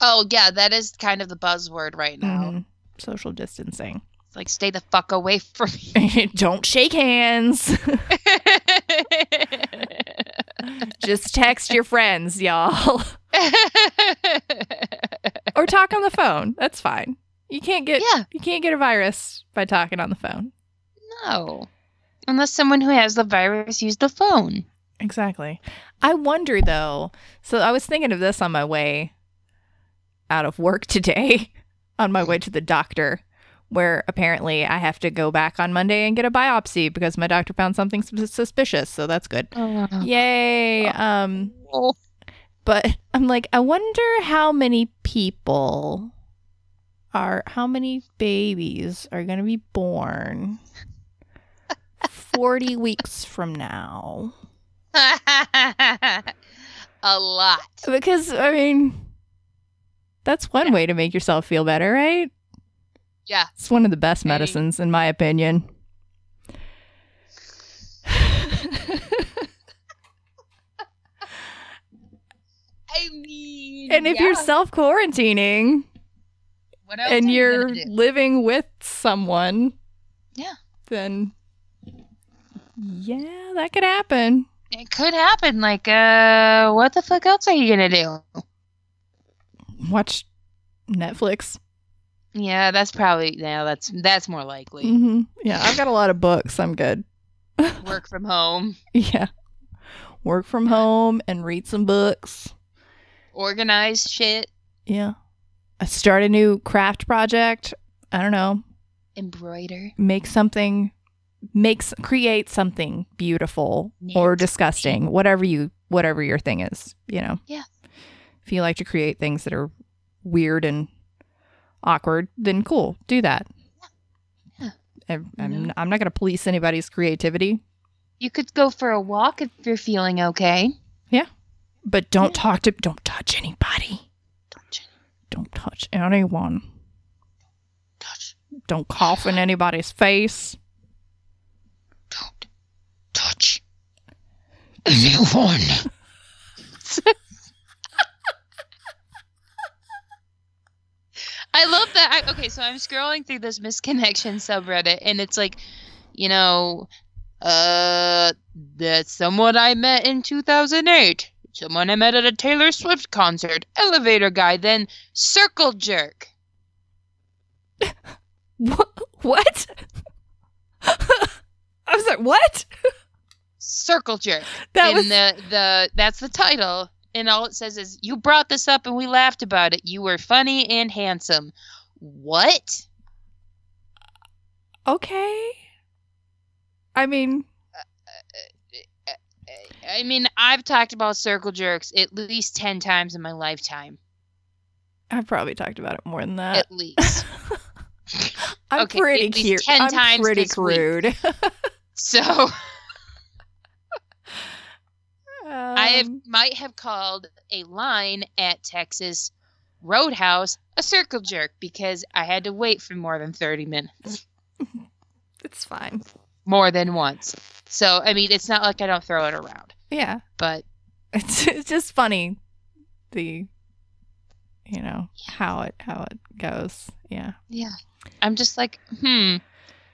Oh yeah, that is kind of the buzzword right now. Mhm. Social distancing. It's like stay the fuck away from me. [LAUGHS] Don't shake hands. [LAUGHS] Just text your friends, y'all. or talk on the phone. That's fine. You can't get yeah, you can't get a virus by talking on the phone. no. Unless someone who has the virus used the phone. Exactly. I wonder though. So I was thinking of this on my way out of work [LAUGHS] today, on my way to the doctor, where apparently I have to go back on Monday and get a biopsy because my doctor found something suspicious. So that's good. Yay. Um Oh. but I'm like I wonder how many people are how many babies are going to be born 40 weeks from now. [LAUGHS] a lot. Because I mean, that's one Yeah. way to make yourself feel better, right? Yeah. It's one of the best medicines, in my opinion. [LAUGHS] I mean, and if you're self quarantining What else are and you you're gonna living with someone, Yeah. then yeah, that could happen. It could happen. Like, uh, what the fuck else are you gonna do? Watch Netflix. Yeah, that's probably yeah. That's that's more likely. hmm Yeah, I've got a lot of books. I'm good. [LAUGHS] Work from home, Yeah. Work from home and read some books. organize shit, Yeah. I start a new craft project. I don't know. embroider. Make something makes create something beautiful or disgusting. Whatever you whatever your thing is, you know. Yeah. If you like to create things that are weird and awkward, then cool. Do that. Yeah. I'm, I'm? I'm not going to police anybody's creativity, You could go for a walk if you're feeling okay. Yeah. But don't Yeah. talk to don't touch anybody. Touch, Don't touch anyone. touch, Don't cough in anybody's face. Don't touch anyone. I love that. I, okay, so I'm scrolling through this misconnection subreddit, and it's like, you know, uh, that's someone I met in 2008. Someone I met at a Taylor Swift concert. Elevator guy. Then circle jerk. [LAUGHS] What? [LAUGHS] What? I was like, what? Circle jerk. That and was the the that's the title. and all it says is, "You brought this up and we laughed about it. You were funny and handsome." What? Okay. I mean, I mean, I've talked about circle jerks at least 10 times in my lifetime. I've probably talked about it more than that. At least. [LAUGHS] I'm Okay, pretty at least cute. 10 I'm times pretty this week. crude. [LAUGHS] so I have, Um, might have called a line at Texas Roadhouse a circle jerk because I had to wait for more than 30 minutes. [LAUGHS] it's fine. More than once. So, I mean, it's not like I don't throw it around, Yeah. but It's [LAUGHS] it's just funny the you know how it how it goes. Yeah. yeah. I'm just like, hmm,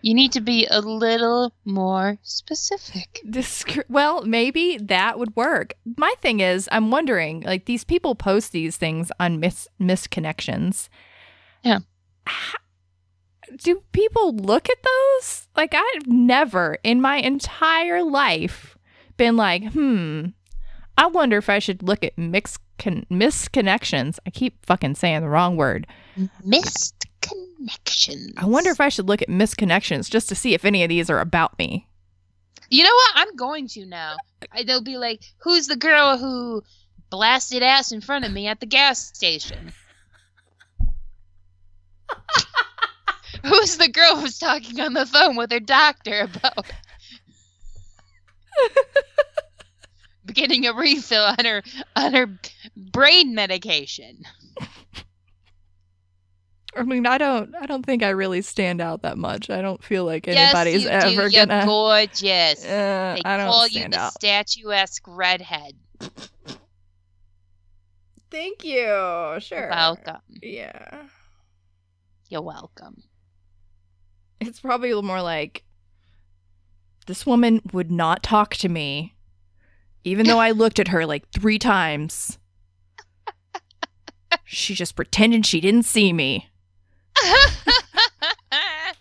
you need to be a little more specific. Disc- well, maybe that would work. My thing is, I'm wondering, like these people post these things on mis misconnections. Yeah. Do people look at those? Like I've never in my entire life been like, hmm, I wonder if I should look at mix con- misconnections. I keep fucking saying the wrong word. Missed connections. I wonder if I should look at misconnections just to see if any of these are about me. You know what? I'm going to now. I, they'll be like, "Who's the girl who blasted ass in front of me at the gas station?" [LAUGHS] Who's the girl who's talking on the phone with her doctor about [LAUGHS] getting a refill on her on her brain medication? I mean, I don't I don't think I really stand out that much. I don't feel like yes, anybody's you ever do. You're gonna [LAUGHS] gorgeous. Uh, they I don't call you stand the out. statuesque redhead. Thank you. Sure. Welcome. Yeah. You're welcome. It's probably more like this woman would not talk to me even though I [LAUGHS] looked at her like 3 times. she just pretended she didn't see me. [LAUGHS]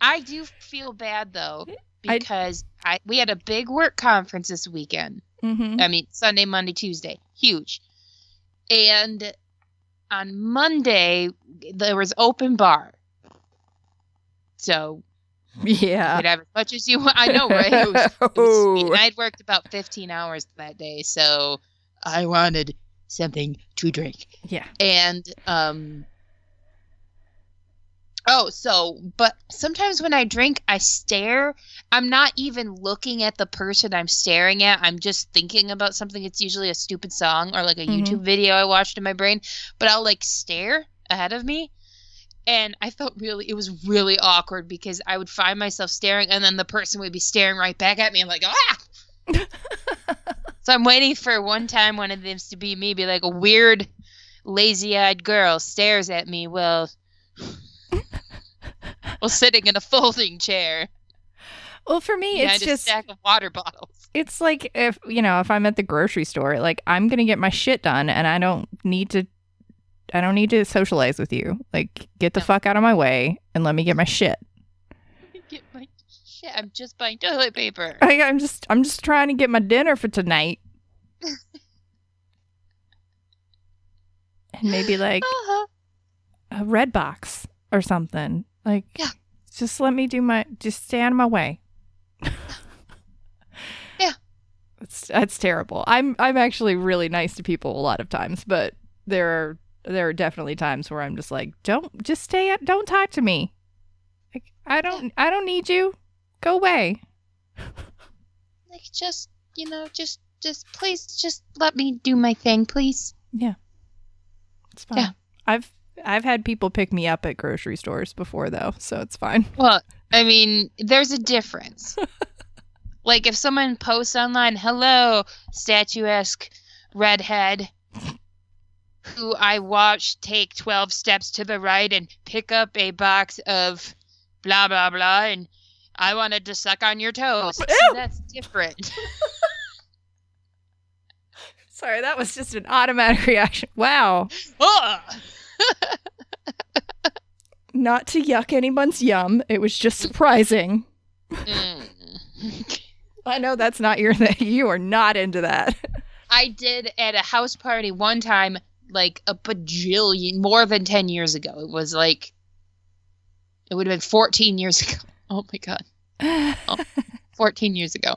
I do feel bad though because I, we had a big work conference this weekend. Mhm. I mean Sunday, Monday, Tuesday, huge. And on Monday there was open bar, so you Yeah. could have as much as you want. I know, right? It was, it was [LAUGHS] I'd worked about fifteen hours that day, so I wanted something to drink. Yeah. and um oh so but sometimes when i drink i stare. I'm not even looking at the person i'm staring at. I'm just thinking about something. It's usually a stupid song or like a Mhm. youtube video i watched in my brain but i'll like stare ahead of me. And i felt really it was really awkward because i would find myself staring and then the person would be staring right back at me i'm like ah! [LAUGHS] So i'm waiting for one time one of them to be me be like a weird lazy-eyed girl stares at me. While while sitting in a folding chair Well, for me, it's a just stack of water bottles. it's like if you know if i'm at the grocery store like i'm gonna get my shit done and i don't need to i don't need to socialize with you like get the No. fuck out of my way and let me get my shit [LAUGHS] Get my shit. I'm just buying toilet paper. [LAUGHS] I, i'm just i'm just trying to get my dinner for tonight [LAUGHS] and maybe like Uh-huh. a red box or something like Yeah. just let me do my just stay out of my way [LAUGHS] Yeah. That's, it's terrible i'm i'm actually really nice to people a lot of times but there are there are definitely times where i'm just like don't just stay at don't talk to me like i don't i don't need you go away Like just you know, just just please just let me do my thing, please. Yeah. It's fine Yeah. i've i've had people pick me up at grocery stores before though so it's fine [LAUGHS] Well, I mean, there's a difference. [LAUGHS] like if someone posts online, "Hello, statuesque redhead." Who I watched take 12 steps to the right and pick up a box of blah, blah, blah, and I wanted to suck on your toes. [LAUGHS] So that's different. sorry that was just an automatic reaction wow Ugh. Not to yuck anyone's yum it was just surprising Mm. I know that's not your thing. [LAUGHS] You are not into that. I did at a house party one time, like a bajillion, more than 10 years ago. It was like, it would have been 14 years [LAUGHS] ago. Oh my God. [LAUGHS] 14 years ago.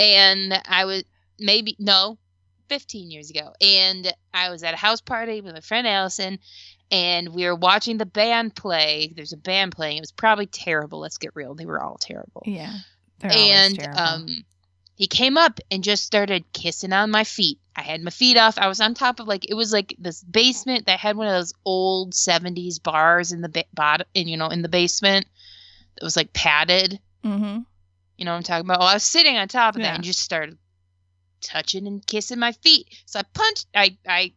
And I was maybe, no, 15 years ago. And I was at a house party with my friend Allison, and we were watching the band play. There's a band playing. It was probably terrible. Let's get real. They were all terrible. yeah. And terrible. um, he came up and just started kissing on my feet. I had my feet off. I was on top of like it was like this basement that had one of those old 70s bars in the ba- bottom, and you know, in the basement. It was like padded. Mhm. You know what I'm talking about? Well, I was sitting on top of Yeah. that and just started touching and kissing my feet. So I punched. I I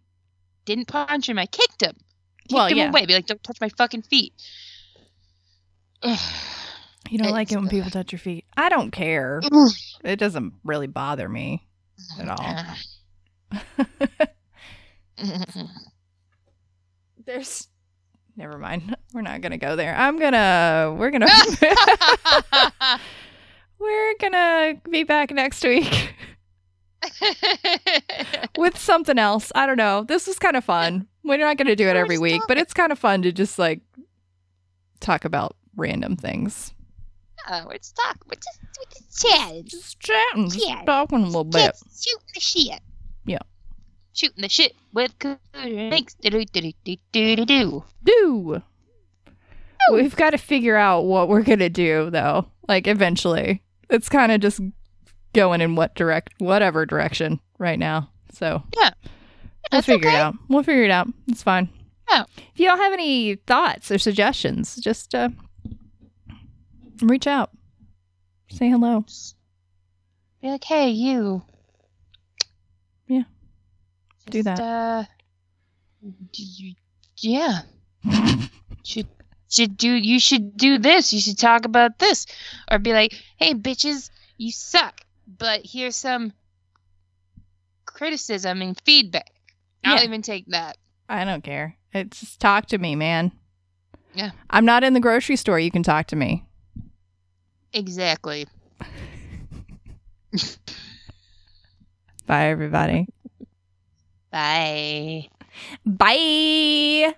didn't punch him. I kicked him. Kicked Well, him yeah. away. Be like, don't touch my fucking feet. [SIGHS] You don't like it when people touch your feet. I don't care. [SIGHS] It doesn't really bother me at all. [LAUGHS] There's never mind. [LAUGHS] We're not gonna go there. I'm gonna we're gonna [LAUGHS] we're gonna be back next week [LAUGHS] with something else. I don't know. This was kind of fun. We're not gonna do it every week, but it's kind of fun to just like talk about random things. Oh, we're just talking. We're just, we're just chatting. Just chatting, just Yeah. talking a little bit. Just shooting the shit. Yeah. Shooting the shit with Cooter Links. Do-do-do-do-do-do-do. Do. We've got to figure out what we're gonna do though. Like eventually, it's kind of just going in what direct, whatever direction right now. So Yeah. we'll figure okay. it out. We'll figure it out. It's fine. Yeah. If you don't have any thoughts or suggestions, just uh, reach out. Say hello. Be like, hey, you. Yeah. Do that. Uh, you, yeah. [LAUGHS] should should do you should do this. You should talk about this, or be like, hey, bitches, you suck. But here's some criticism and feedback. I'll Yeah. even take that. I don't care. It's just talk to me, man. Yeah. I'm not in the grocery store. You can talk to me. Exactly. Bye, everybody. [LAUGHS] Bye. Bye.